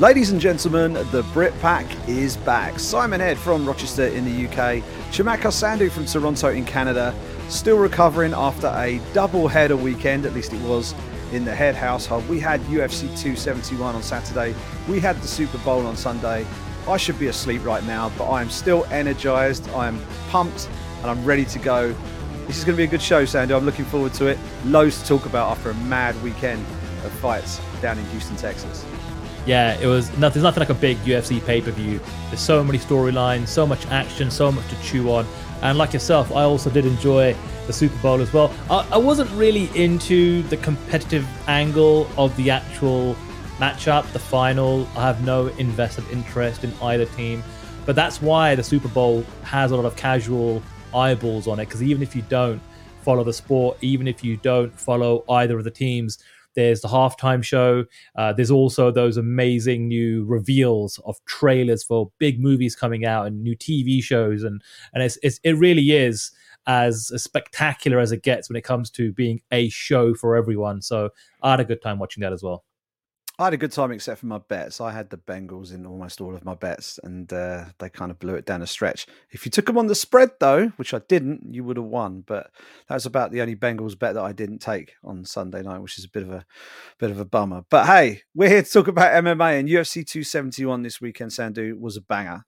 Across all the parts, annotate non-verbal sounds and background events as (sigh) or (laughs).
Ladies and gentlemen, the Brit Pack is back. Simon Head from Rochester in the UK, Chamatkar Sandhu from Toronto in Canada, still recovering after a double header weekend, at least it was in the Head household. We had UFC 271 on Saturday, we had the Super Bowl on Sunday. I should be asleep right now, but I am still energized, I am pumped, and I'm ready to go. This is going to be a good show, Sandu. I'm looking forward to it. Loads to talk about after a mad weekend of fights down in Houston, Texas yeah, it was nothing. There's nothing like a big UFC pay per view. There's so many storylines, so much action, so much to chew on. And like yourself, I also did enjoy the Super Bowl as well. I, I wasn't really into the competitive angle of the actual matchup, the final. I have no invested interest in either team, but that's why the Super Bowl has a lot of casual eyeballs on it. Because even if you don't follow the sport, even if you don't follow either of the teams there's the halftime show. Uh, there's also those amazing new reveals of trailers for big movies coming out and new TV shows, and and it's, it's it really is as, as spectacular as it gets when it comes to being a show for everyone. So I had a good time watching that as well. I had a good time except for my bets. I had the Bengals in almost all of my bets, and uh, they kind of blew it down a stretch. If you took them on the spread, though, which I didn't, you would have won. But that was about the only Bengals bet that I didn't take on Sunday night, which is a bit of a bit of a bummer. But hey, we're here to talk about MMA, and UFC 271 this weekend. Sandhu was a banger.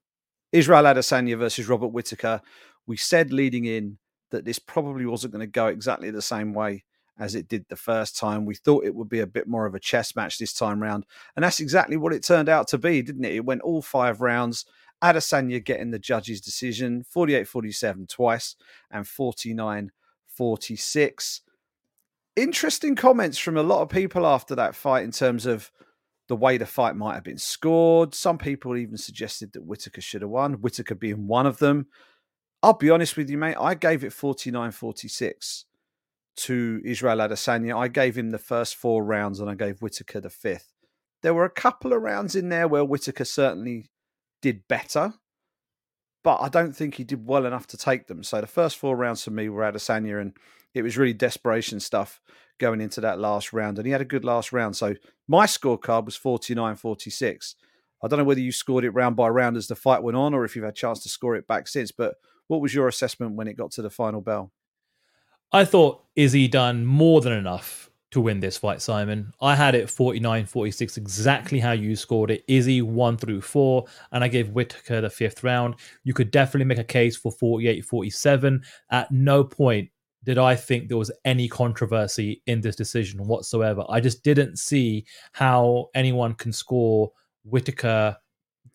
Israel Adesanya versus Robert Whittaker. We said leading in that this probably wasn't going to go exactly the same way as it did the first time. We thought it would be a bit more of a chess match this time round. And that's exactly what it turned out to be, didn't it? It went all five rounds. Adesanya getting the judge's decision 48 47 twice and 49 46. Interesting comments from a lot of people after that fight in terms of the way the fight might have been scored. Some people even suggested that Whittaker should have won, Whittaker being one of them. I'll be honest with you, mate. I gave it 49 46 to Israel Adesanya. I gave him the first four rounds and I gave Whittaker the fifth. There were a couple of rounds in there where Whittaker certainly did better, but I don't think he did well enough to take them. So the first four rounds for me were Adesanya, and it was really desperation stuff going into that last round. And he had a good last round. So my scorecard was 49 46. I don't know whether you scored it round by round as the fight went on or if you've had a chance to score it back since, but what was your assessment when it got to the final bell? I thought Izzy done more than enough to win this fight, Simon. I had it 49 46, exactly how you scored it. Izzy one through four, and I gave Whittaker the fifth round. You could definitely make a case for 48 47. At no point did I think there was any controversy in this decision whatsoever. I just didn't see how anyone can score Whittaker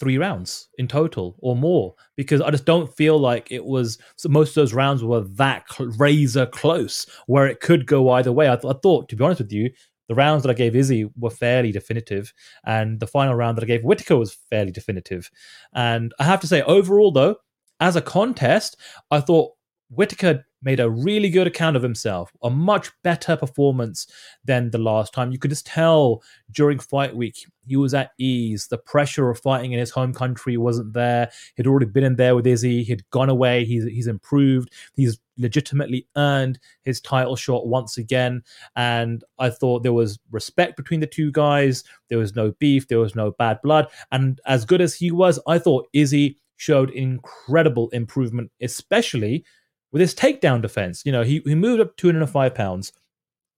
three rounds in total or more because I just don't feel like it was so most of those rounds were that cl- razor close where it could go either way. I, th- I, thought, to be honest with you, the rounds that I gave Izzy were fairly definitive, and the final round that I gave Whittaker was fairly definitive. And I have to say, overall, though, as a contest, I thought Whittaker made a really good account of himself, a much better performance than the last time. You could just tell during fight week he was at ease. The pressure of fighting in his home country wasn't there. He'd already been in there with Izzy. He'd gone away. He's he's improved. He's legitimately earned his title shot once again. And I thought there was respect between the two guys. There was no beef. There was no bad blood. And as good as he was, I thought Izzy showed incredible improvement, especially with his takedown defense. You know, he, he moved up 205 pounds.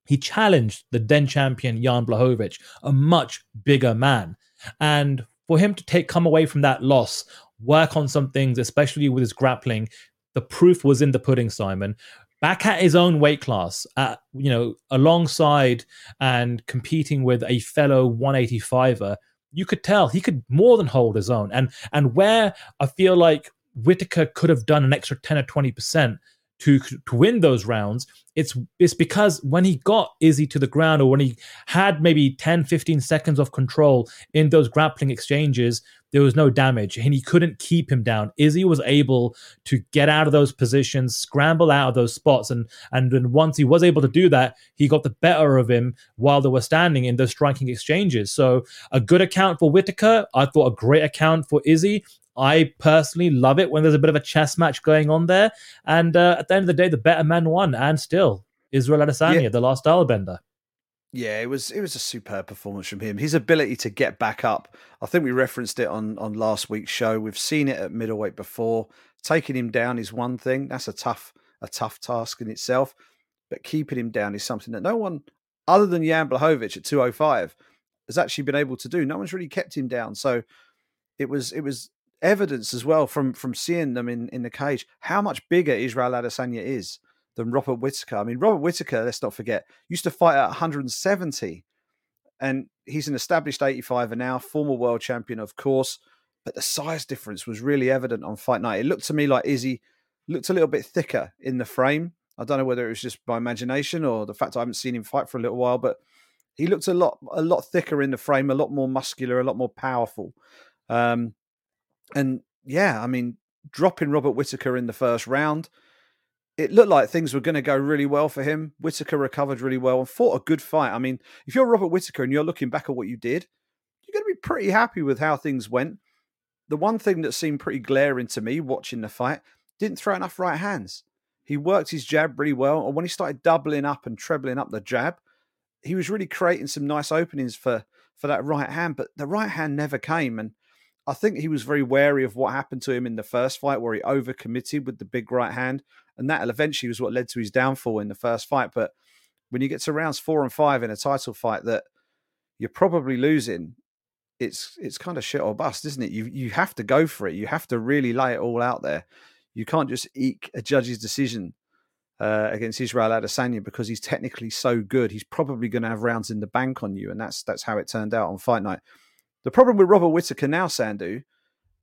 He challenged the then champion Jan Blachowicz, a much bigger man. And for him to take come away from that loss, work on some things, especially with his grappling, the proof was in the pudding, Simon. Back at his own weight class, at, you know, alongside and competing with a fellow 185er, you could tell he could more than hold his own. And and where I feel like Whittaker could have done an extra 10 or 20% to, to win those rounds. It's it's because when he got Izzy to the ground or when he had maybe 10, 15 seconds of control in those grappling exchanges, there was no damage and he couldn't keep him down. Izzy was able to get out of those positions, scramble out of those spots, and and then once he was able to do that, he got the better of him while they were standing in those striking exchanges. So a good account for Whittaker. I thought a great account for Izzy. I personally love it when there's a bit of a chess match going on there. And uh, at the end of the day, the better man won, and still Israel Adesanya, yeah. the last stylebender. Yeah, it was it was a superb performance from him. His ability to get back up. I think we referenced it on on last week's show. We've seen it at middleweight before. Taking him down is one thing. That's a tough a tough task in itself. But keeping him down is something that no one other than Jan Blachowicz at 205 has actually been able to do. No one's really kept him down. So it was it was evidence as well from from seeing them in in the cage how much bigger Israel Adesanya is than Robert Whittaker. I mean, Robert Whittaker, let's not forget, used to fight at 170, and he's an established 85 and now, former world champion, of course. But the size difference was really evident on fight night. It looked to me like Izzy looked a little bit thicker in the frame. I don't know whether it was just my imagination or the fact I haven't seen him fight for a little while, but he looked a lot a lot thicker in the frame, a lot more muscular, a lot more powerful. Um, and yeah, I mean, dropping Robert Whittaker in the first round, it looked like things were going to go really well for him. Whittaker recovered really well and fought a good fight. I mean, if you're Robert Whittaker and you're looking back at what you did, you're going to be pretty happy with how things went. The one thing that seemed pretty glaring to me watching the fight didn't throw enough right hands. He worked his jab really well, and when he started doubling up and trebling up the jab, he was really creating some nice openings for for that right hand. But the right hand never came, and I think he was very wary of what happened to him in the first fight, where he overcommitted with the big right hand, and that eventually was what led to his downfall in the first fight. But when you get to rounds four and five in a title fight that you're probably losing, it's it's kind of shit or bust, isn't it? You you have to go for it. You have to really lay it all out there. You can't just eke a judge's decision uh, against Israel Adesanya because he's technically so good. He's probably going to have rounds in the bank on you, and that's that's how it turned out on fight night. The problem with Robert Whittaker now, Sandhu,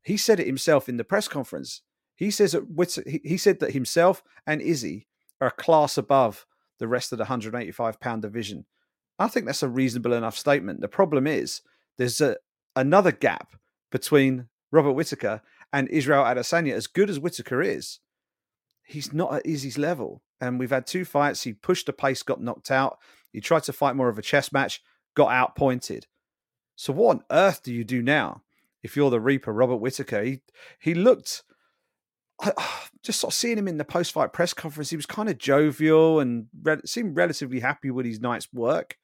he said it himself in the press conference. He says that he said that himself and Izzy are a class above the rest of the 185 pound division. I think that's a reasonable enough statement. The problem is there's a, another gap between Robert Whittaker and Israel Adesanya. As good as Whittaker is, he's not at Izzy's level. And we've had two fights. He pushed the pace, got knocked out. He tried to fight more of a chess match, got outpointed. So what on earth do you do now if you're the Reaper, Robert Whittaker? He he looked I, ah, just sort of seeing him in the post-fight press conference. He was kind of jovial and re- seemed relatively happy with his night's work,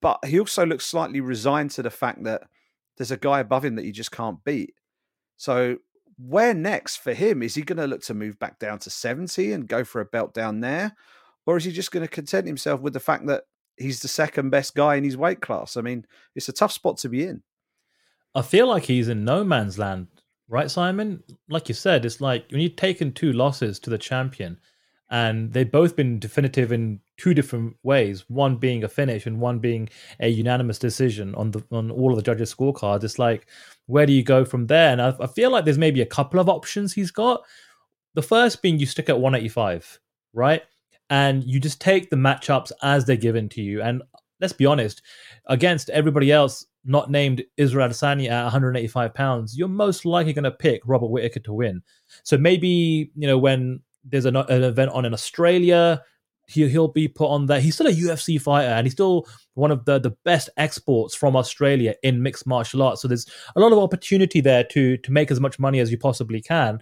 but he also looked slightly resigned to the fact that there's a guy above him that he just can't beat. So where next for him? Is he going to look to move back down to 70 and go for a belt down there? Or is he just going to content himself with the fact that he's the second best guy in his weight class. I mean, it's a tough spot to be in. I feel like he's in no man's land, right, Simon? Like you said, it's like when you've taken two losses to the champion, and they've both been definitive in two different ways. One being a finish, and one being a unanimous decision on the on all of the judges' scorecards. It's like, where do you go from there? And I, I feel like there's maybe a couple of options he's got. The first being you stick at 185, right? And you just take the matchups as they're given to you. And let's be honest, against everybody else not named Israel Adesanya at 185 pounds, you're most likely going to pick Robert Whittaker to win. So maybe you know when there's an, an event on in Australia. He, he'll be put on there. He's still a UFC fighter, and he's still one of the, the best exports from Australia in mixed martial arts. So there's a lot of opportunity there to to make as much money as you possibly can.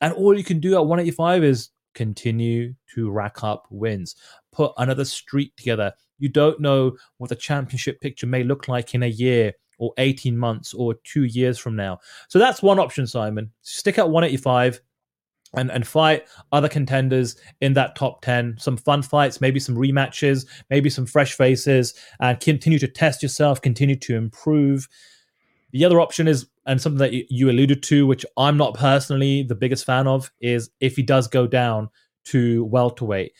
And all you can do at 185 is continue to rack up wins, put another streak together. You don't know what the championship picture may look like in a year or 18 months or two years from now. So that's one option, Simon. Stick at 185 and, and fight other contenders in that top 10. Some fun fights, maybe some rematches, maybe some fresh faces, and continue to test yourself, continue to improve. The other option is, and something that you alluded to, which I'm not personally the biggest fan of, is if he does go down to welterweight.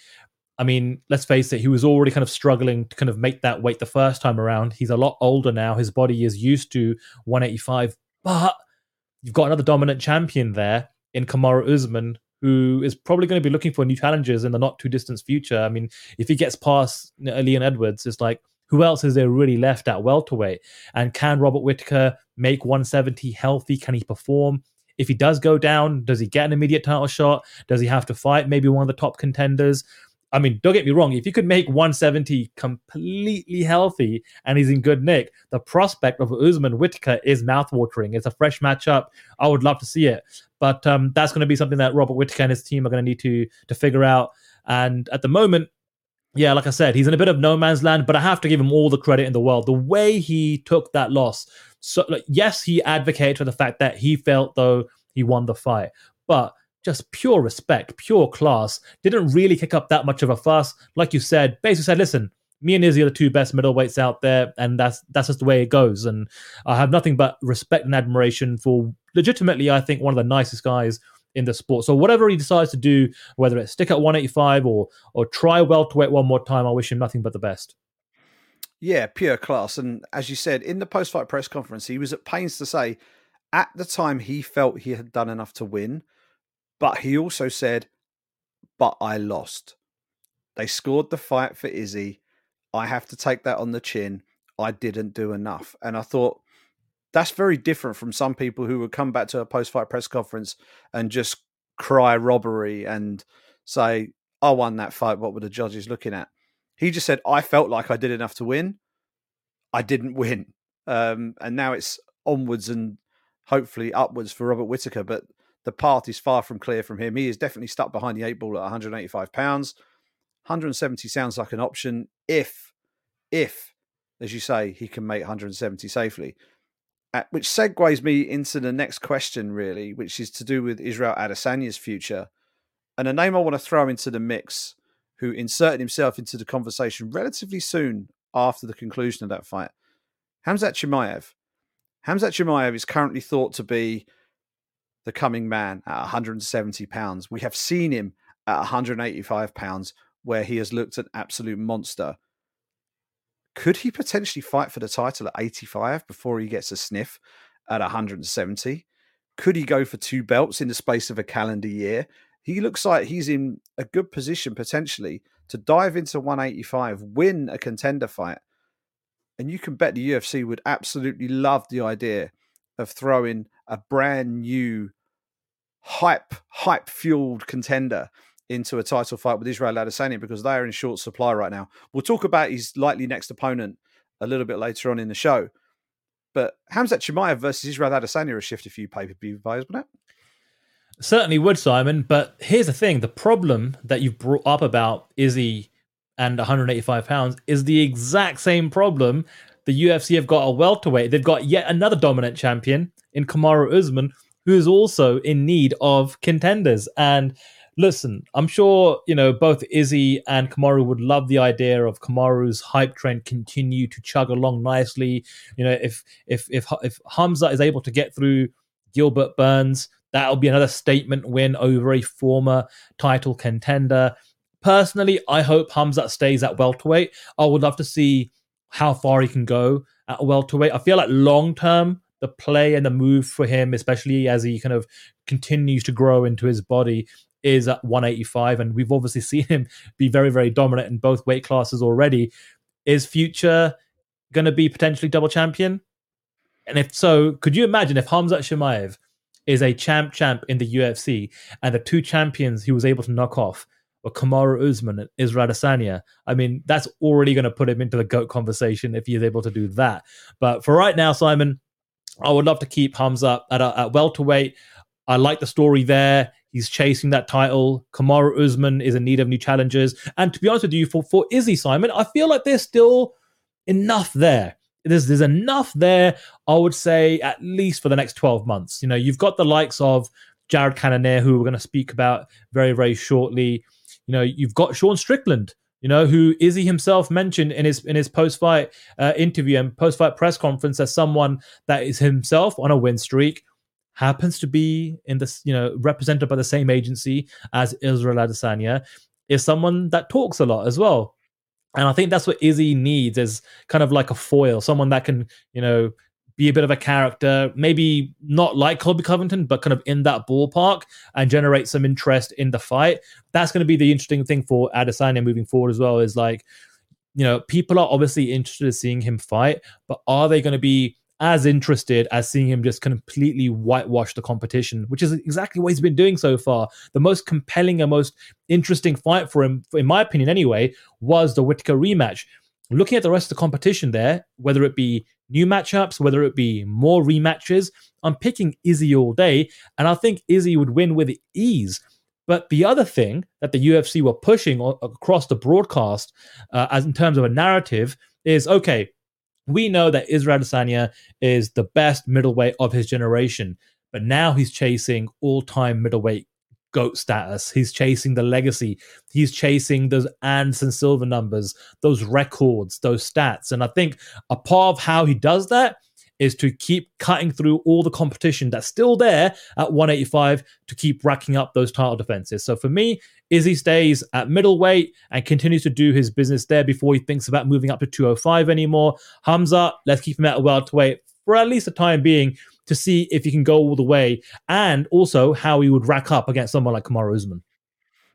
I mean, let's face it, he was already kind of struggling to kind of make that weight the first time around. He's a lot older now. His body is used to 185, but you've got another dominant champion there in Kamaru Usman, who is probably going to be looking for new challenges in the not too distant future. I mean, if he gets past Leon Edwards, it's like, who else is there really left at welterweight? And can Robert Whittaker make 170 healthy? Can he perform? If he does go down, does he get an immediate title shot? Does he have to fight maybe one of the top contenders? I mean, don't get me wrong. If you could make 170 completely healthy and he's in good nick, the prospect of Usman Whittaker is mouthwatering. It's a fresh matchup. I would love to see it, but um, that's going to be something that Robert Whittaker and his team are going to need to to figure out. And at the moment, yeah, like I said, he's in a bit of no man's land, but I have to give him all the credit in the world. The way he took that loss. So, like, yes, he advocated for the fact that he felt though he won the fight, but just pure respect, pure class. Didn't really kick up that much of a fuss. Like you said, basically said, listen, me and Izzy are the two best middleweights out there, and that's that's just the way it goes. And I have nothing but respect and admiration for legitimately, I think, one of the nicest guys in the sport. So whatever he decides to do, whether it's stick at 185 or or try welterweight one more time, I wish him nothing but the best. Yeah, pure class. And as you said, in the post fight press conference, he was at pains to say at the time he felt he had done enough to win, but he also said, But I lost. They scored the fight for Izzy. I have to take that on the chin. I didn't do enough. And I thought that's very different from some people who would come back to a post fight press conference and just cry robbery and say, I won that fight. What were the judges looking at? He just said, I felt like I did enough to win. I didn't win. Um, and now it's onwards and hopefully upwards for Robert Whittaker. But the path is far from clear from him. He is definitely stuck behind the eight ball at 185 pounds. 170 sounds like an option if, if, as you say, he can make 170 safely. At, which segues me into the next question, really, which is to do with Israel Adesanya's future. And a name I want to throw into the mix, who inserted himself into the conversation relatively soon after the conclusion of that fight, Hamzat Chimaev. Hamzat Chimaev is currently thought to be the coming man at 170 pounds. We have seen him at 185 pounds where he has looked an absolute monster. Could he potentially fight for the title at 85 before he gets a sniff at 170? Could he go for two belts in the space of a calendar year? He looks like he's in a good position potentially to dive into 185, win a contender fight. And you can bet the UFC would absolutely love the idea of throwing a brand new hype, hype fueled contender into a title fight with Israel Adesanya because they are in short supply right now. We'll talk about his likely next opponent a little bit later on in the show. But Hamzat Chimaev versus Israel Adesanya will shift a few pay per view wouldn't it? Certainly would, Simon. But here's the thing: the problem that you've brought up about Izzy and 185 pounds is the exact same problem the UFC have got a welterweight. They've got yet another dominant champion in Kamaru Usman, who is also in need of contenders. And listen, I'm sure you know both Izzy and Kamaru would love the idea of Kamaru's hype train continue to chug along nicely. You know, if if if if Hamza is able to get through Gilbert Burns, that'll be another statement win over a former title contender. Personally, I hope Hamza stays at welterweight. I would love to see how far he can go at welterweight. I feel like long term, the play and the move for him, especially as he kind of continues to grow into his body, is at 185, and we've obviously (laughs) seen him be very, very dominant in both weight classes already. Is future going to be potentially double champion? And if so, could you imagine if Hamzat Chimaev is a champ champ in the UFC and the two champions he was able to knock off were Kamaru Usman and Israel Adesanya? I mean, that's already going to put him into the GOAT conversation if he's able to do that. But for right now, Simon, I would love to keep Hamza at, at welterweight. I like the story there. He's chasing that title. Kamaru Usman is in need of new challenges. And to be honest with you, for, for Izzy Simon, I feel like there's still enough there. There's there's enough there, I would say, at least for the next 12 months. You know, you've got the likes of Jared Cannonier, who we're going to speak about very, very shortly. You know, you've got Sean Strickland, you know, who Izzy himself mentioned in his in his post fight uh, interview and post fight press conference as someone that is himself on a win streak, happens to be in this, you know, represented by the same agency as Israel Adesanya, is someone that talks a lot as well. And I think that's what Izzy needs is kind of like a foil, someone that can, you know, be a bit of a character, maybe not like Colby Covington, but kind of in that ballpark and generate some interest in the fight. That's going to be the interesting thing for Adesanya moving forward as well. Is like, you know, people are obviously interested in seeing him fight, but are they going to be as interested as seeing him just completely whitewash the competition, which is exactly what he's been doing so far. The most compelling and most interesting fight for him, in my opinion anyway, was the Whittaker rematch. Looking at the rest of the competition there, whether it be new matchups, whether it be more rematches, I'm picking Izzy all day, and I think Izzy would win with ease. But the other thing that the UFC were pushing across the broadcast, uh, as in terms of a narrative, is okay. We know that Israel Adesanya is the best middleweight of his generation, but now he's chasing all-time middleweight goat status. He's chasing the legacy. He's chasing those Anderson Silva numbers, those records, those stats. And I think a part of how he does that is to keep cutting through all the competition that's still there at 185 to keep racking up those title defenses. So for me, Izzy stays at middleweight and continues to do his business there before he thinks about moving up to 205 anymore. Hamza, let's keep him at a welterweight for at least the time being to see if he can go all the way and also how he would rack up against someone like Kamaru Usman.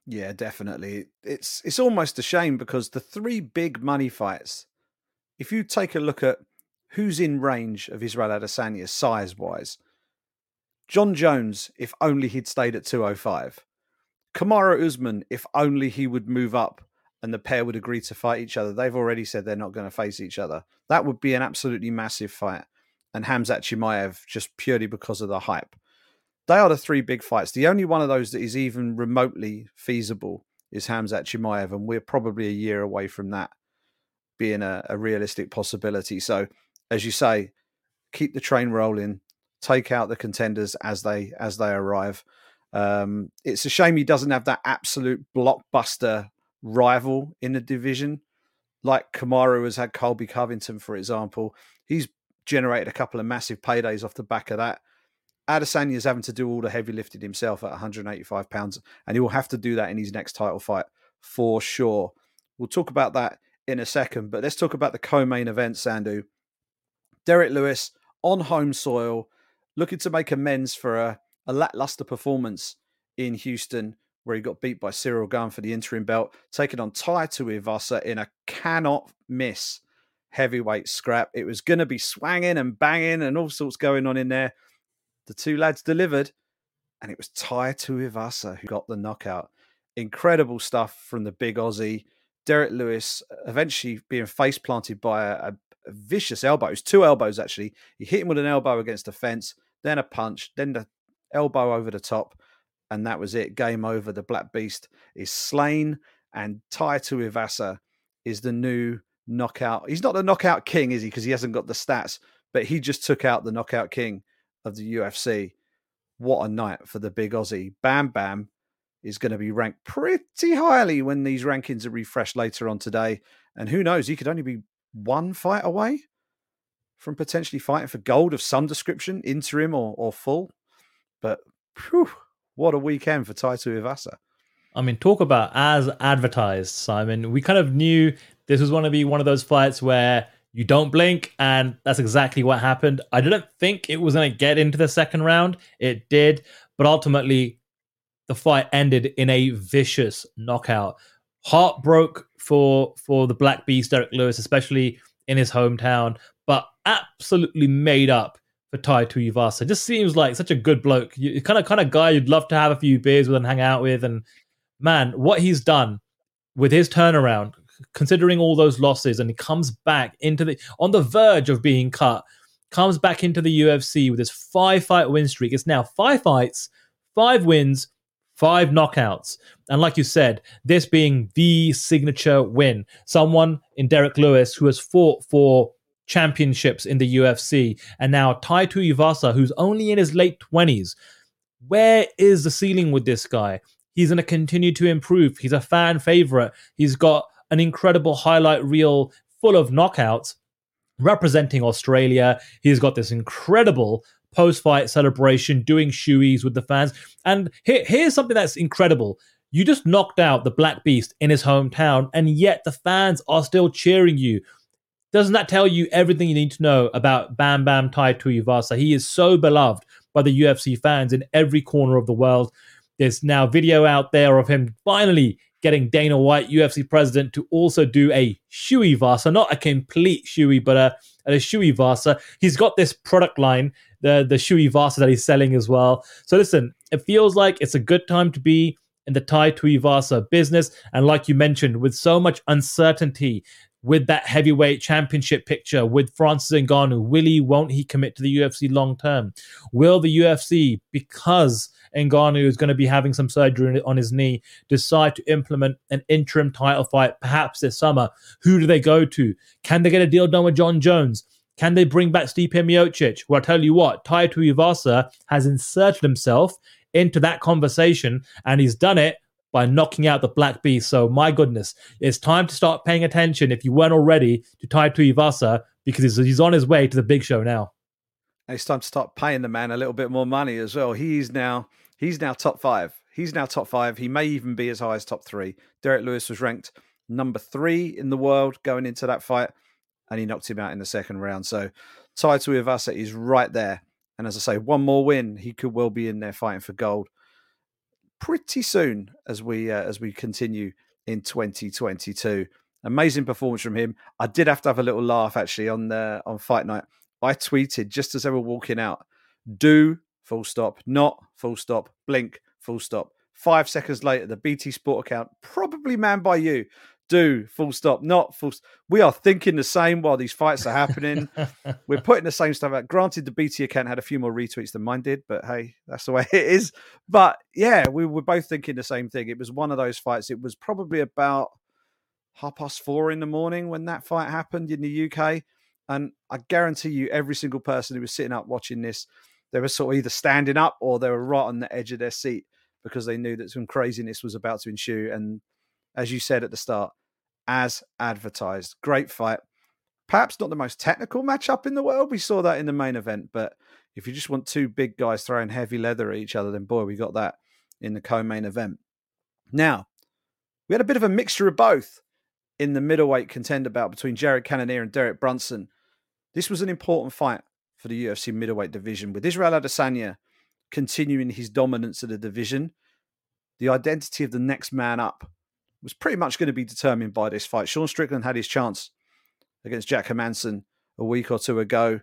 Yeah, definitely. It's it's almost a shame because the three big money fights, if you take a look at who's in range of Israel Adesanya size wise, Jon Jones, if only he'd stayed at 205. Kamaru Usman, if only he would move up and the pair would agree to fight each other. They've already said they're not going to face each other. That would be an absolutely massive fight. And Hamzat Chimaev, just purely because of the hype. They are the three big fights. The only one of those that is even remotely feasible is Hamzat Chimaev, and we're probably a year away from that being a, a realistic possibility. So, as you say, keep the train rolling, take out the contenders as they as they arrive. Um, it's a shame he doesn't have that absolute blockbuster rival in the division, like Kamaru has had Colby Covington, for example. He's generated a couple of massive paydays off the back of that. Adesanya's having to do all the heavy lifting himself at 185 pounds, and he will have to do that in his next title fight for sure. We'll talk about that in a second, but let's talk about the co-main event, Sandhu. Derrick Lewis on home soil, looking to make amends for a, a lackluster performance in Houston, where he got beat by Cyril Gane for the interim belt, taking on Tai Tuivasa in a cannot miss heavyweight scrap. It was going to be swanging and banging and all sorts going on in there. The two lads delivered, and it was Tai Tuivasa who got the knockout. Incredible stuff from the big Aussie. Derrick Lewis uh, eventually being face planted by a, a vicious elbows, two elbows actually. He hit him with an elbow against the fence, then a punch, then the elbow over the top, and that was it. Game over. The Black Beast is slain, and Tai Tuivasa is the new knockout. He's not the knockout king, is he? Because he hasn't got the stats, but he just took out the knockout king of the UFC. What a night for the big Aussie. Bam Bam is going to be ranked pretty highly when these rankings are refreshed later on today. And who knows, he could only be one fight away from potentially fighting for gold of some description, interim or, or full. But whew, what a weekend for Tai Tuivasa. I mean, talk about as advertised, Simon. We kind of knew this was going to be one of those fights where you don't blink, and that's exactly what happened. I didn't think it was going to get into the second round. It did, but ultimately, the fight ended in a vicious knockout. Heart broke for for the Black Beast, Derrick Lewis, especially in his hometown, but absolutely made up for Tai Tuivasa. Just seems like such a good bloke. You, kind of kind of guy you'd love to have a few beers with and hang out with. And man, what he's done with his turnaround, considering all those losses, and he comes back into the on the verge of being cut, comes back into the UFC with his five fight win streak. It's now five fights, five wins, five knockouts. And like you said, this being the signature win. Someone in Derrick Lewis who has fought for championships in the UFC, and now Tai Tuivasa, who's only in his late 20s. Where is the ceiling with this guy? He's going to continue to improve. He's a fan favorite. He's got an incredible highlight reel full of knockouts representing Australia. He's got this incredible post fight celebration doing shoeies with the fans. And here, here's something that's incredible. You just knocked out the Black Beast in his hometown, and yet the fans are still cheering you. Doesn't that tell you everything you need to know about Bam Bam Tai Tuivasa? He is so beloved by the UFC fans in every corner of the world. There's now video out there of him finally getting Dana White, UFC president, to also do a Shoei Vasa, not a complete Shoei, but a, a Shoei Vasa. He's got this product line, the, the Shoei Vasa that he's selling as well. So listen, it feels like it's a good time to be in the Tai Tuivasa business. And like you mentioned, with so much uncertainty, with that heavyweight championship picture with Francis Ngannou, will he, won't he commit to the UFC long term? Will the UFC, because Ngannou, is going to be having some surgery on his knee, decide to implement an interim title fight perhaps this summer, who do they go to? Can they get a deal done with Jon Jones? Can they bring back Stipe Miocic? Well, I tell you what, Tai Tuivasa has inserted himself into that conversation, and he's done it by knocking out the Black Beast. So, my goodness, it's time to start paying attention if you weren't already to Tai Tuivasa because he's, he's on his way to the big show now. It's time to start paying the man a little bit more money as well. He's now he's now top five. He's now top five. He may even be as high as top three. Derrick Lewis was ranked number three in the world going into that fight and he knocked him out in the second round. So Tai Tuivasa is right there. And as I say, one more win, he could well be in there fighting for gold pretty soon as we uh, as we continue in 2022. Amazing performance from him. I did have to have a little laugh actually on the on fight night. I tweeted just as they were walking out, "Do full stop, not full stop, blink full stop." Five seconds later, the BT Sport account, probably manned by you, do full stop. Not full st- we are thinking the same while these fights are happening. (laughs) We're putting the same stuff out. Granted the bt account had a few more retweets than mine did but hey that's the way (laughs) it is. But yeah we were both thinking the same thing. It was one of those fights. It was probably about half past four in the morning when that fight happened in the uk and i guarantee you every single person who was sitting up watching this they were sort of either standing up or they were right on the edge of their seat because they knew that some craziness was about to ensue and as you said at the start, as advertised. Great fight. Perhaps not the most technical matchup in the world. We saw that in the main event, but if you just want two big guys throwing heavy leather at each other, then boy, we got that in the co-main event. Now, we had a bit of a mixture of both in the middleweight contender bout between Jared Cannonier and Derek Brunson. This was an important fight for the UFC middleweight division, with Israel Adesanya continuing his dominance of the division. The identity of the next man up was pretty much going to be determined by this fight. Sean Strickland had his chance against Jack Hermansson a week or two ago.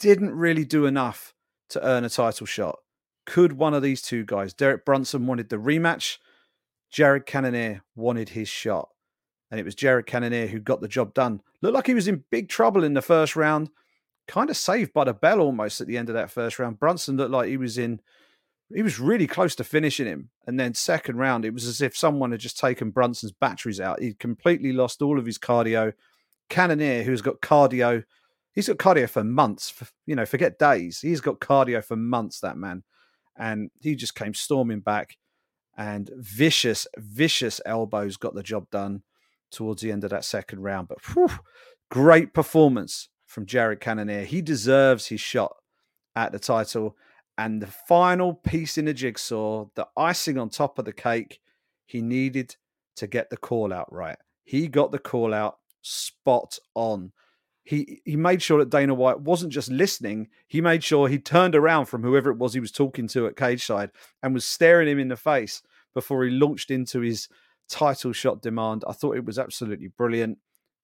Didn't really do enough to earn a title shot. Could one of these two guys, Derek Brunson wanted the rematch, Jared Cannonier wanted his shot. And it was Jared Cannonier who got the job done. Looked like he was in big trouble in the first round. Kind of saved by the bell almost at the end of that first round. Brunson looked like he was in he was really close to finishing him. And then second round, it was as if someone had just taken Brunson's batteries out. He'd completely lost all of his cardio. Cannonier, who's got cardio, he's got cardio for months. For, you know, forget days. He's got cardio for months. That man, and he just came storming back, and vicious, vicious elbows got the job done towards the end of that second round. But whew, great performance from Jared Cannonier. He deserves his shot at the title. And the final piece in the jigsaw, the icing on top of the cake, he needed to get the call out right. He got the call out spot on. He he made sure that Dana White wasn't just listening. He made sure he turned around from whoever it was he was talking to at cage side and was staring him in the face before he launched into his title shot demand. I thought it was absolutely brilliant.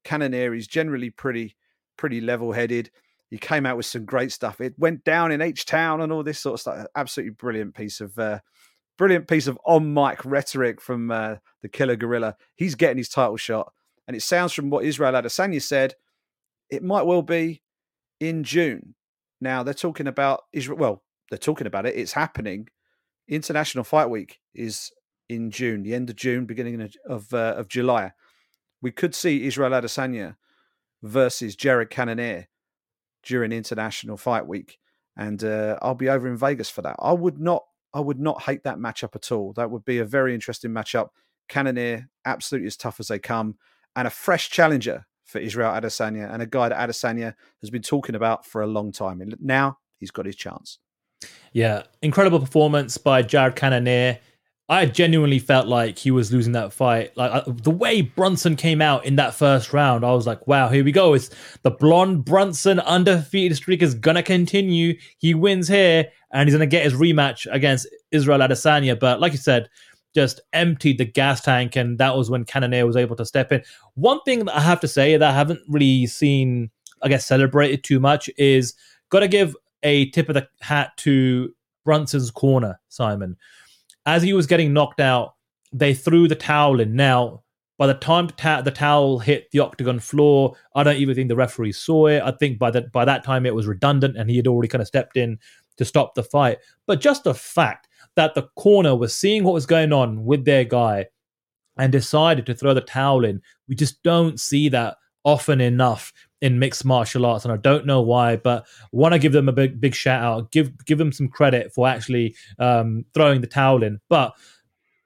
Cannonier is generally pretty pretty level headed he came out with some great stuff. It went down in H Town and all this sort of stuff. Absolutely brilliant piece of uh, brilliant piece of on mic rhetoric from uh, the Killer Gorilla. He's getting his title shot, and it sounds from what Israel Adesanya said, it might well be in June. Now they're talking about Israel. Well, they're talking about it. It's happening. International Fight Week is in June, the end of June, beginning of of, uh, of July. We could see Israel Adesanya versus Jared Cannonier during International Fight Week, and uh, I'll be over in Vegas for that. I would not, I would not hate that matchup at all. That would be a very interesting matchup. Cannonier, absolutely as tough as they come, and a fresh challenger for Israel Adesanya, and a guy that Adesanya has been talking about for a long time. And now he's got his chance. Yeah, incredible performance by Jared Cannonier. I genuinely felt like he was losing that fight. Like I, the way Brunson came out in that first round, I was like, "Wow, here we go! It's the blonde Brunson undefeated streak is gonna continue. He wins here, and he's gonna get his rematch against Israel Adesanya." But like you said, just emptied the gas tank, and that was when Cannonier was able to step in. One thing that I have to say that I haven't really seen, I guess, celebrated too much is got to give a tip of the hat to Brunson's corner, Simon as he was getting knocked out, they threw the towel in. Now, by the time the, ta- the, towel hit the octagon floor, I don't even think the referee saw it. I think by that by that time it was redundant, and he had already kind of stepped in to stop the fight. But just the fact that the corner was seeing what was going on with their guy and decided to throw the towel in. We just don't see that often enough in mixed martial arts, and I don't know why, but want to give them a big big shout out, give give them some credit for actually um, throwing the towel in. But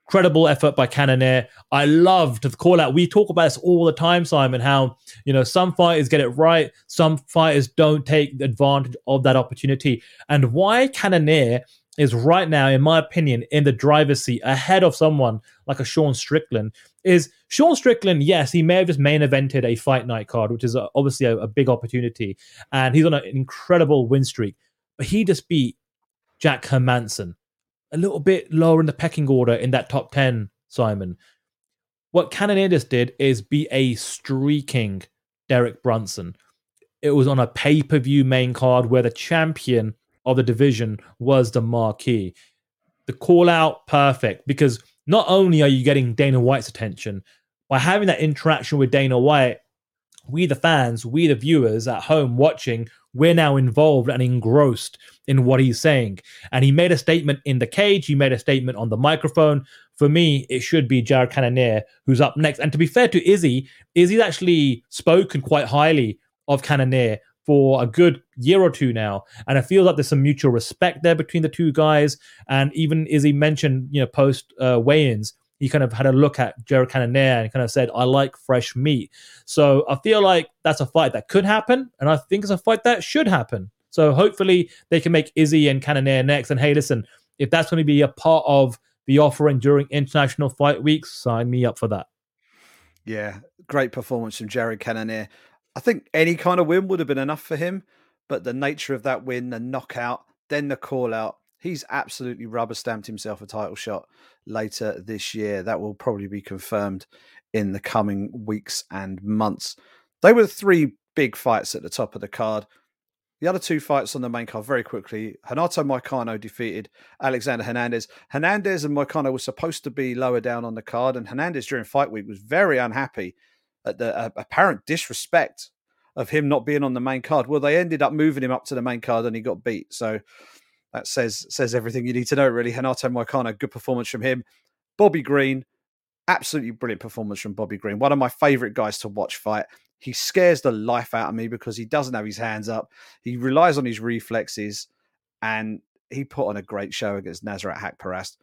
credible effort by Cannonier. I loved the call out. We talk about this all the time, Simon, how, you know, some fighters get it right, some fighters don't take advantage of that opportunity. And why Cannonier is right now, in my opinion, in the driver's seat ahead of someone like a Sean Strickland is Sean Strickland. Yes, he may have just main evented a fight night card, which is obviously a, a, big opportunity, and he's on an incredible win streak. But he just beat Jack Hermansson a little bit lower in the pecking order in that top ten. Simon, what Cannonier just did is be a streaking Derek Brunson. It was on a pay per view main card where the champion of the division was the marquee. The call out, perfect, because not only are you getting Dana White's attention, by having that interaction with Dana White, we the fans, we the viewers at home watching, we're now involved and engrossed in what he's saying. And he made a statement in the cage, he made a statement on the microphone. For me, it should be Jared Cannonier who's up next. And to be fair to Izzy, Izzy's actually spoken quite highly of Cannonier for a good year or two now. And it feels like there's some mutual respect there between the two guys. And even Izzy mentioned, you know, post uh, weigh-ins, he kind of had a look at Jared Cannonier and kind of said, I like fresh meat. So I feel like that's a fight that could happen. And I think it's a fight that should happen. So hopefully they can make Izzy and Cannonier next. And hey, listen, if that's going to be a part of the offering during international fight weeks, sign me up for that. Yeah, great performance from Jared Cannonier. I think any kind of win would have been enough for him, but the nature of that win, the knockout, then the call out, he's absolutely rubber stamped himself a title shot later this year. That will probably be confirmed in the coming weeks and months. They were three big fights at the top of the card. The other two fights on the main card very quickly. Renato Moicano defeated Alexander Hernandez. Hernandez and Moicano were supposed to be lower down on the card, and Hernandez during fight week was very unhappy the uh, apparent disrespect of him not being on the main card. Well, they ended up moving him up to the main card and he got beat. So that says says everything you need to know, really. Renato Moicano, good performance from him. Bobby Green, absolutely brilliant performance from Bobby Green. One of my favorite guys to watch fight. He scares the life out of me because he doesn't have his hands up. He relies on his reflexes and he put on a great show against Nasrat Haqparast.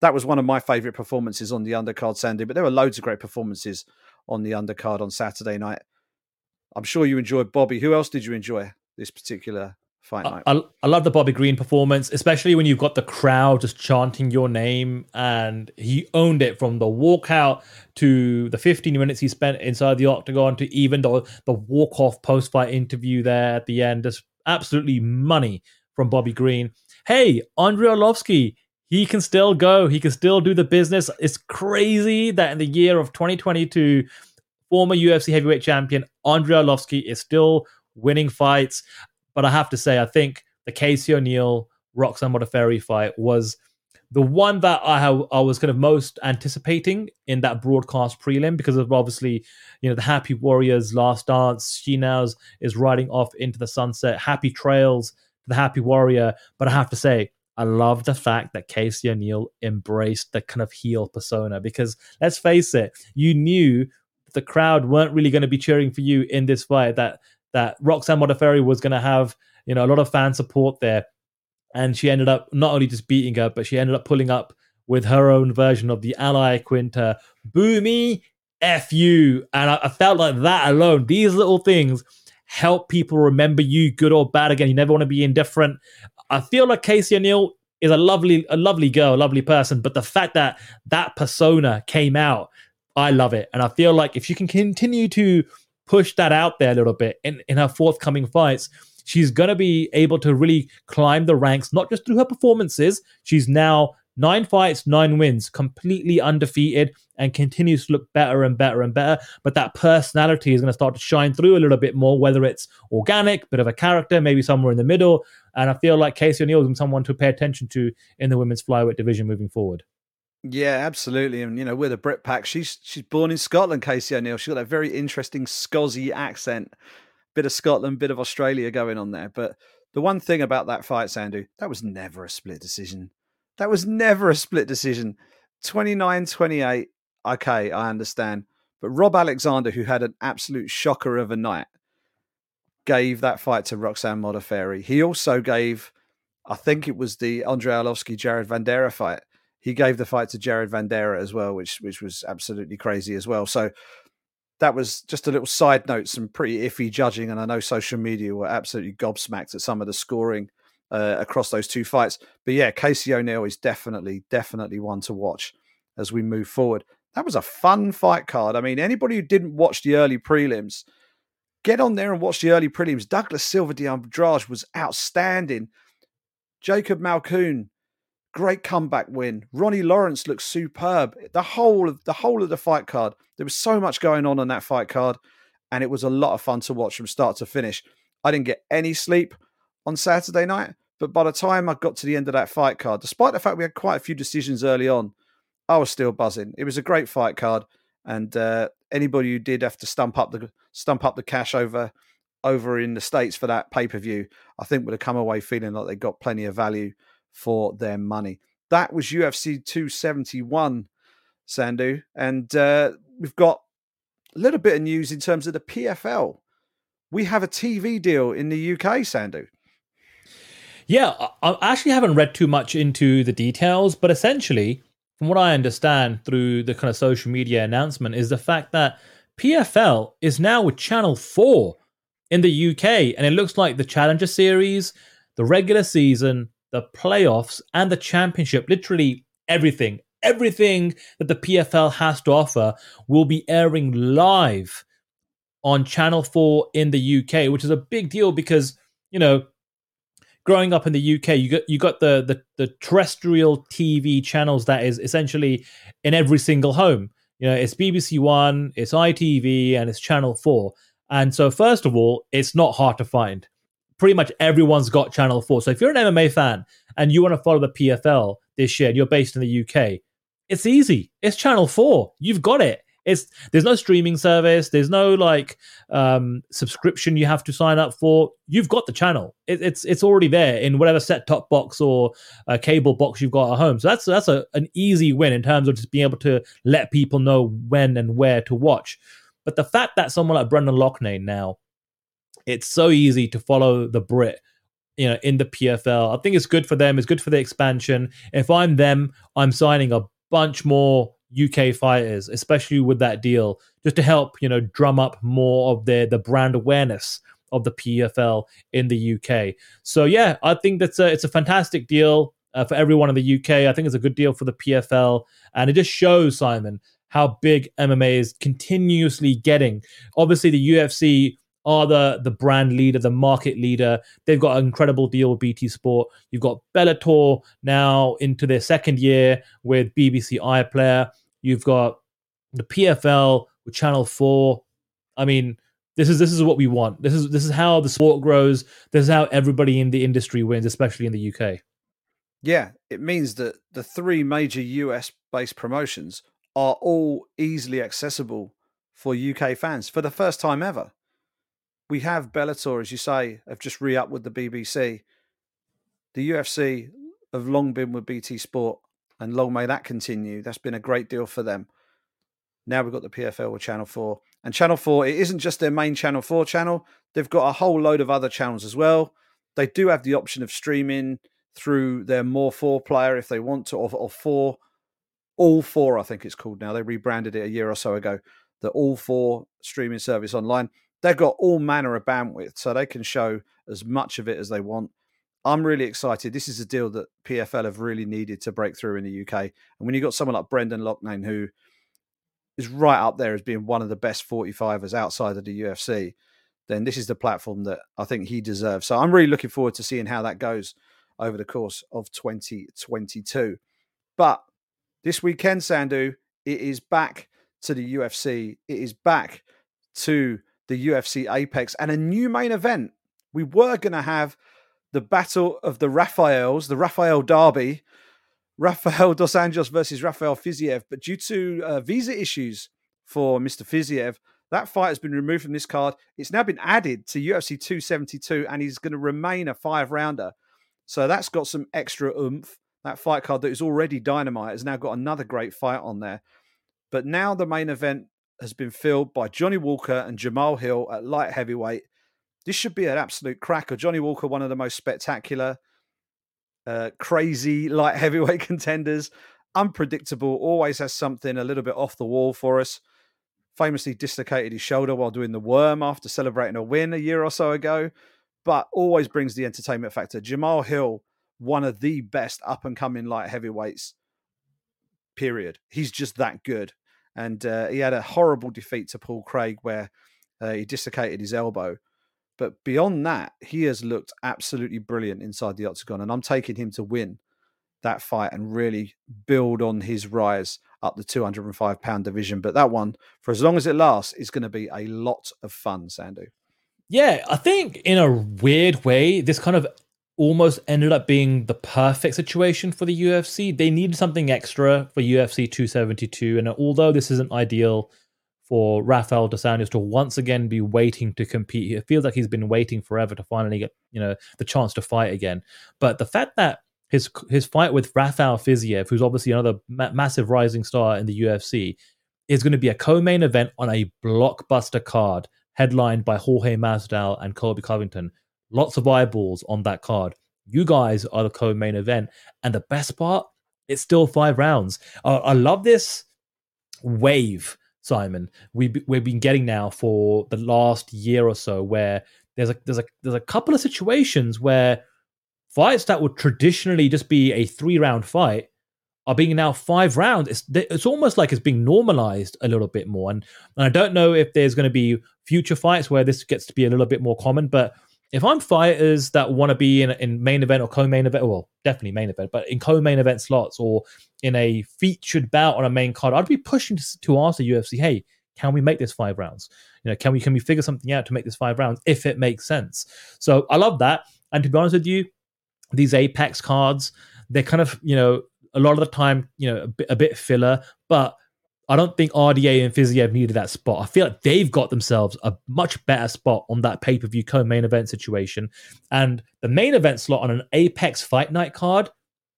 That was one of my favorite performances on the undercard, Sandy, but there were loads of great performances on the undercard on Saturday night. I'm sure you enjoyed Bobby. Who else did you enjoy this particular fight night? I, I, love the Bobby Green performance, especially when you've got the crowd just chanting your name, and he owned it from the walkout to the 15 minutes he spent inside the octagon to even the the walk off post fight interview there at the end. Just absolutely money from Bobby Green. Hey, Andrei Arlovski, he can still go. He can still do the business. It's crazy that in the year of 2022, former UFC heavyweight champion Andrei Arlovski is still winning fights. But I have to say, I think the Casey O'Neill Roxanne Modafferi fight was the one that I have, I was kind of most anticipating in that broadcast prelim because of obviously, you know, the Happy Warriors last dance. She now is riding off into the sunset. Happy trails to the Happy Warrior. But I have to say, I love the fact that Casey O'Neill embraced the kind of heel persona because let's face it, you knew the crowd weren't really going to be cheering for you in this fight. That that Roxanne Modafferi was going to have you know a lot of fan support there, and she ended up not only just beating her, but she ended up pulling up with her own version of the Ally Iaquinta Boomy F you. And I, I felt like that alone, these little things help people remember you, good or bad. Again, you never want to be indifferent. I feel like Casey O'Neill is a lovely, a lovely girl, a lovely person. But the fact that that persona came out, I love it, and I feel like if she can continue to push that out there a little bit in in her forthcoming fights, she's going to be able to really climb the ranks, not just through her performances. She's now nine fights, nine wins, completely undefeated, and continues to look better and better and better. But that personality is going to start to shine through a little bit more, whether it's organic, bit of a character, maybe somewhere in the middle. And I feel like Casey O'Neill is someone to pay attention to in the women's flyweight division moving forward. Yeah, absolutely. And you know, with a Brit pack, she's she's born in Scotland, Casey O'Neill. She's got that very interesting Scozzy accent. Bit of Scotland, bit of Australia going on there. But the one thing about that fight, Sandhu, that was never a split decision. That was never a split decision. 29 28. Okay, I understand. But Rob Alexander, who had an absolute shocker of a night, gave that fight to Roxanne Modafferi. He also gave, I think it was the Andrei Arlovski Jared Vanderaa fight. He gave the fight to Jared Vanderaa as well, which which was absolutely crazy as well. So that was just a little side note, some pretty iffy judging, and I know social media were absolutely gobsmacked at some of the scoring uh, across those two fights. But yeah, Casey O'Neill is definitely, definitely one to watch as we move forward. That was a fun fight card. I mean, anybody who didn't watch the early prelims, get on there and watch the early prelims. Douglas Silva de Andrade was outstanding. Jacob Malkoun, great comeback win. Ronnie Lawrence looks superb. The whole of the whole of the fight card. There was so much going on on that fight card, and it was a lot of fun to watch from start to finish. I didn't get any sleep on Saturday night, but by the time I got to the end of that fight card, despite the fact we had quite a few decisions early on, I was still buzzing. It was a great fight card, and uh, anybody who did have to stump up the stump up the cash over over in the states for that pay per view, I think would have come away feeling like they got plenty of value for their money. That was UFC 271, Sandhu, and uh, we've got a little bit of news in terms of the PFL. We have a TV deal in the UK, Sandhu. Yeah, I actually haven't read too much into the details, but essentially, from what I understand through the kind of social media announcement, is the fact that PFL is now with Channel 4 in the UK. And it looks like the Challenger Series, the regular season, the playoffs, and the championship literally everything, everything that the PFL has to offer will be airing live on Channel 4 in the UK, which is a big deal because, you know, growing up in the UK, you got you got the, the the terrestrial TV channels that is essentially in every single home. You know, it's BBC One, it's ITV, and it's Channel Four. And so, first of all, it's not hard to find. Pretty much everyone's got Channel Four. So if you're an MMA fan and you want to follow the PFL this year, and you're based in the UK, it's easy. It's Channel Four. You've got it. It's there's no streaming service. There's no like um, subscription you have to sign up for. You've got the channel. It, it's it's already there in whatever set top box or uh, cable box you've got at home. So that's that's a, an easy win in terms of just being able to let people know when and where to watch. But the fact that someone like Brendan Loughnane now, it's so easy to follow the Brit you know in the PFL. I think it's good for them. It's good for the expansion. If I'm them, I'm signing a bunch more UK fighters, especially with that deal, just to help you know drum up more of the the brand awareness of the PFL in the UK. So yeah, I think that's a it's a fantastic deal uh, for everyone in the UK. I think it's a good deal for the PFL, and it just shows Simon how big MMA is continuously getting. Obviously, the UFC are the the brand leader, the market leader. They've got an incredible deal with BT Sport. You've got Bellator now into their second year with BBC iPlayer. You've got the PFL with Channel Four. I mean, this is this is what we want. This is this is how the sport grows. This is how everybody in the industry wins, especially in the UK. Yeah, it means that the three major US based promotions are all easily accessible for UK fans for the first time ever we have Bellator, as you say, have just re up with the BBC. The UFC have long been with BT Sport, and long may that continue. That's been a great deal for them. Now we've got the PFL with Channel 4. And Channel 4, it isn't just their main Channel 4 channel, they've got a whole load of other channels as well. They do have the option of streaming through their More 4 player if they want to, or, or 4. All 4, I think it's called now. They rebranded it a year or so ago. The All 4 streaming service online they've got all manner of bandwidth, so they can show as much of it as they want. I'm really excited. This is a deal that PFL have really needed to break through in the UK. And when you've got someone like Brendan Loughnane, who is right up there as being one of the best 45ers outside of the UFC, then this is the platform that I think he deserves. So I'm really looking forward to seeing how that goes over the course of 2022. But this weekend, Sandhu, it is back to the UFC. It is back to the UFC Apex and a new main event. We were going to have the Battle of the Rafaels, the Rafael Derby, (laughs) Rafael Dos Anjos versus Rafael Fiziev. But due to uh, visa issues for Mr. Fiziev, that fight has been removed from this card. It's now been added to UFC 272, and he's going to remain a five rounder. So that's got some extra oomph. that fight card that is already dynamite has now got another great fight on there. But now the main event has been filled by Johnny Walker and Jamahal Hill at light heavyweight. This should be an absolute cracker. Johnny Walker, one of the most spectacular, uh, crazy (laughs) light heavyweight contenders, unpredictable, always has something a little bit off the wall for us. Famously dislocated his shoulder while doing the worm after celebrating a win a year or so ago, but always brings the entertainment factor. Jamahal Hill, one of the best up and coming light heavyweights, period. He's just that good. And uh, he had a horrible defeat to Paul Craig where uh, he dislocated his elbow. But beyond that, he has looked absolutely brilliant inside the octagon. And I'm taking him to win that fight and really build on his rise up the 205 pound division. But that one, for as long as it lasts, is going to be a lot of fun, Sandhu. Yeah, I think in a weird way, this kind of almost ended up being the perfect situation for the UFC. They needed something extra for UFC 272. And although this isn't ideal for Rafael dos Anjos to once again be waiting to compete, it feels like he's been waiting forever to finally get, you know, the chance to fight again. But the fact that his his fight with Rafael Fiziev, who's obviously another ma- massive rising star in the UFC, is going to be a co-main event on a blockbuster card headlined by Jorge Masvidal and Colby Covington. Lots of eyeballs on that card. You guys are the co-main event, and the best part, it's still five rounds. Uh, I love this wave, Simon. We we've been getting now for the last year or so, where there's a there's a there's a couple of situations where fights that would traditionally just be a three round fight are being now five rounds. It's it's almost like it's being normalized a little bit more. And, and I don't know if there's going to be future fights where this gets to be a little bit more common. But if I'm fighters that want to be in in main event or co-main event, well, definitely main event, but in co-main event slots or in a featured bout on a main card, I'd be pushing to, to ask the UFC, hey, can we make this five rounds? You know, can we can we figure something out to make this five rounds if it makes sense? So I love that. And to be honest with you, these apex cards they're kind of you know a lot of the time you know a bit, a bit filler but I don't think RDA and Fiziev needed that spot. I feel like they've got themselves a much better spot on that pay per view co main event situation. And the main event slot on an Apex Fight Night card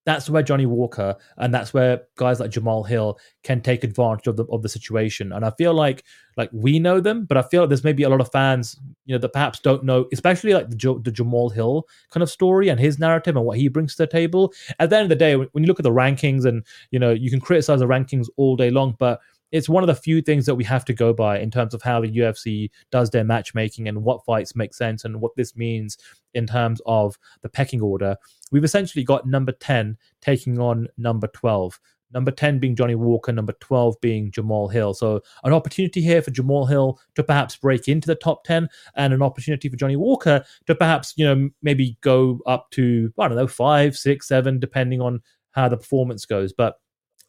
that's where Johnny Walker and that's where guys like Jamahal Hill can take advantage of the of the situation. And I feel like like we know them, but I feel like there's maybe a lot of fans, you know, that perhaps don't know, especially like the, the Jamahal Hill kind of story and his narrative and what he brings to the table. At the end of the day, when, when you look at the rankings and you know you can criticize the rankings all day long, but it's one of the few things that we have to go by in terms of how the UFC does their matchmaking and what fights make sense and what this means in terms of the pecking order. We've essentially got number 10 taking on number 12. Number 10 being Johnny Walker, number 12 being Jamahal Hill. So, an opportunity here for Jamahal Hill to perhaps break into the top 10, and an opportunity for Johnny Walker to perhaps, you know, maybe go up to, I don't know, five, six, seven, depending on how the performance goes. But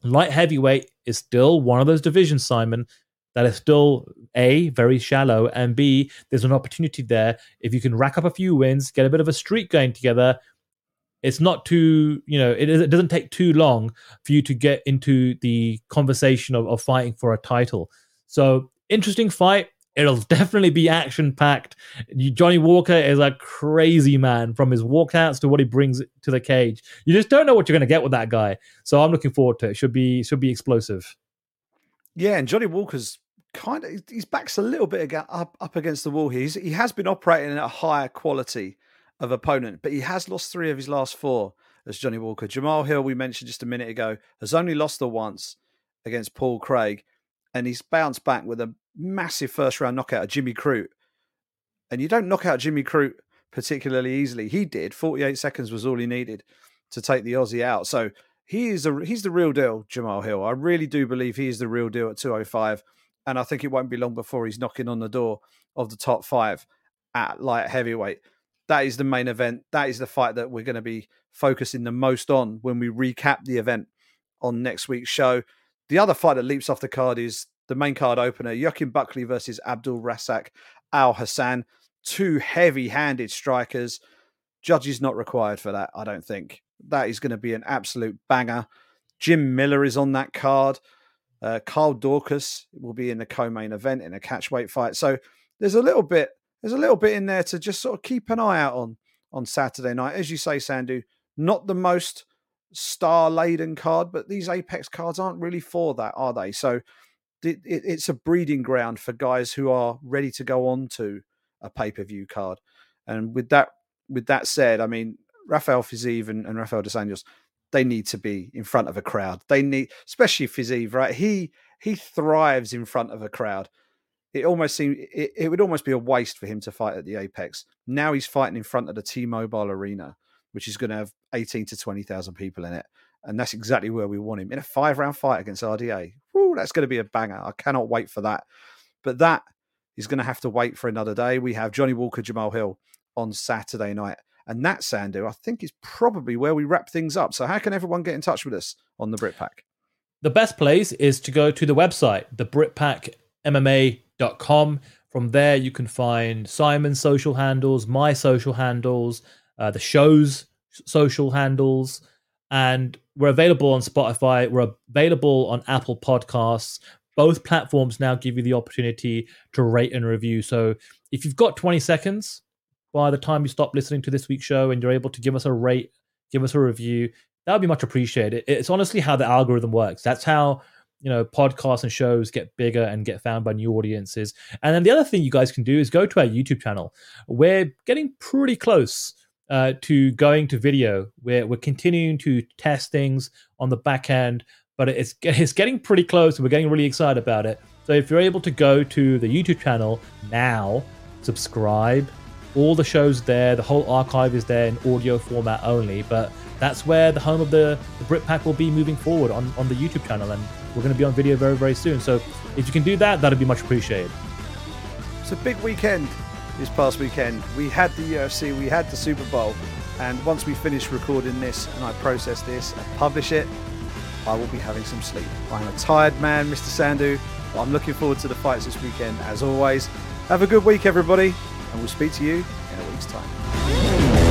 light heavyweight is still one of those divisions, Simon, that is still A, very shallow, and B, there's an opportunity there. If you can rack up a few wins, get a bit of a streak going together, it's not too, you know, it, it doesn't take too long for you to get into the conversation of, of fighting for a title. So, interesting fight. It'll (laughs) definitely be action packed. Johnny Walker is a crazy man from his walkouts to what he brings to the cage. You just don't know what you're going to get with that guy. So I'm looking forward to it. Should be should be explosive. Yeah, and Johnny Walker's kind of his back's a little bit up up against the wall here. He's, he has been operating at a higher quality of opponent, but he has lost three of his last four as Johnny Walker. Jamahal Hill, we mentioned just a minute ago, has only lost the once against Paul Craig, and he's bounced back with a massive first round knockout of Jimmy Crute. And you don't knock out Jimmy Crute particularly easily. He did. 48 seconds was all he needed to take the Aussie out. So he is a he's the real deal, Jamahal Hill. I really do believe he is the real deal at 205. And I think it won't be long before he's knocking on the door of the top five at light heavyweight. That is the main event. That is the fight that we're going to be focusing the most on when we recap the event on next week's show. The other fight that leaps off the card is the main card opener Joaquin Buckley versus Abdul Razak Alhassan. Two heavy handed strikers. Judges not required for that, I don't think. That is going to be an absolute banger. Jim Miller is on that card. Uh, Kyle Daukaus will be in the co-main event in a catchweight fight. So there's a little bit, there's a little bit in there to just sort of keep an eye out on on Saturday night. As you say, Sandhu, not the most star laden card, but these Apex cards aren't really for that, are they? So it, it, it's a breeding ground for guys who are ready to go on to a pay per view card. And with that, with that said, I mean, Rafael Fiziev and, and Rafael dos Anjos, they need to be in front of a crowd. They need, especially Fiziev, right? He he thrives in front of a crowd. It almost seems it, it would almost be a waste for him to fight at the Apex. Now he's fighting in front of the T-Mobile Arena, which is going to have eighteen to twenty thousand people in it, and that's exactly where we want him in a five-round fight against RDA. Woo, that's going to be a banger. I cannot wait for that. But that is going to have to wait for another day. We have Johnny Walker, Jamahal Hill on Saturday night. And that, Sandhu, I think is probably where we wrap things up. So, how can everyone get in touch with us on the Britpack? The best place is to go to the website, thebritpackmma.com. From there, you can find Simon's social handles, my social handles, uh, the show's social handles, and we're available on Spotify. We're available on Apple Podcasts. Both platforms now give you the opportunity to rate and review. So if you've got 20 seconds by the time you stop listening to this week's show and you're able to give us a rate, give us a review, that would be much appreciated. It's honestly how the algorithm works. That's how you know podcasts and shows get bigger and get found by new audiences. And then the other thing you guys can do is go to our YouTube channel. We're getting pretty close uh, to going to video. We're we're continuing to test things on the back end, but it's (laughs) it's getting pretty close, and we're getting really excited about it. So if you're able to go to the YouTube channel now, subscribe. All the shows there, the whole archive is there in audio format only, but that's where the home of the, the Britpack will be moving forward on, on the YouTube channel, and we're going to be on video very, very soon. So if you can do that, that'd be much appreciated. It's a big weekend this past weekend. We had the UFC, we had the Super Bowl, and once we finish recording this and I process this and publish it, I will be having some sleep. I'm a tired man, Mr. Sandhu, but I'm looking forward to the fights this weekend as always. Have a good week, everybody, and we'll speak to you in a week's time.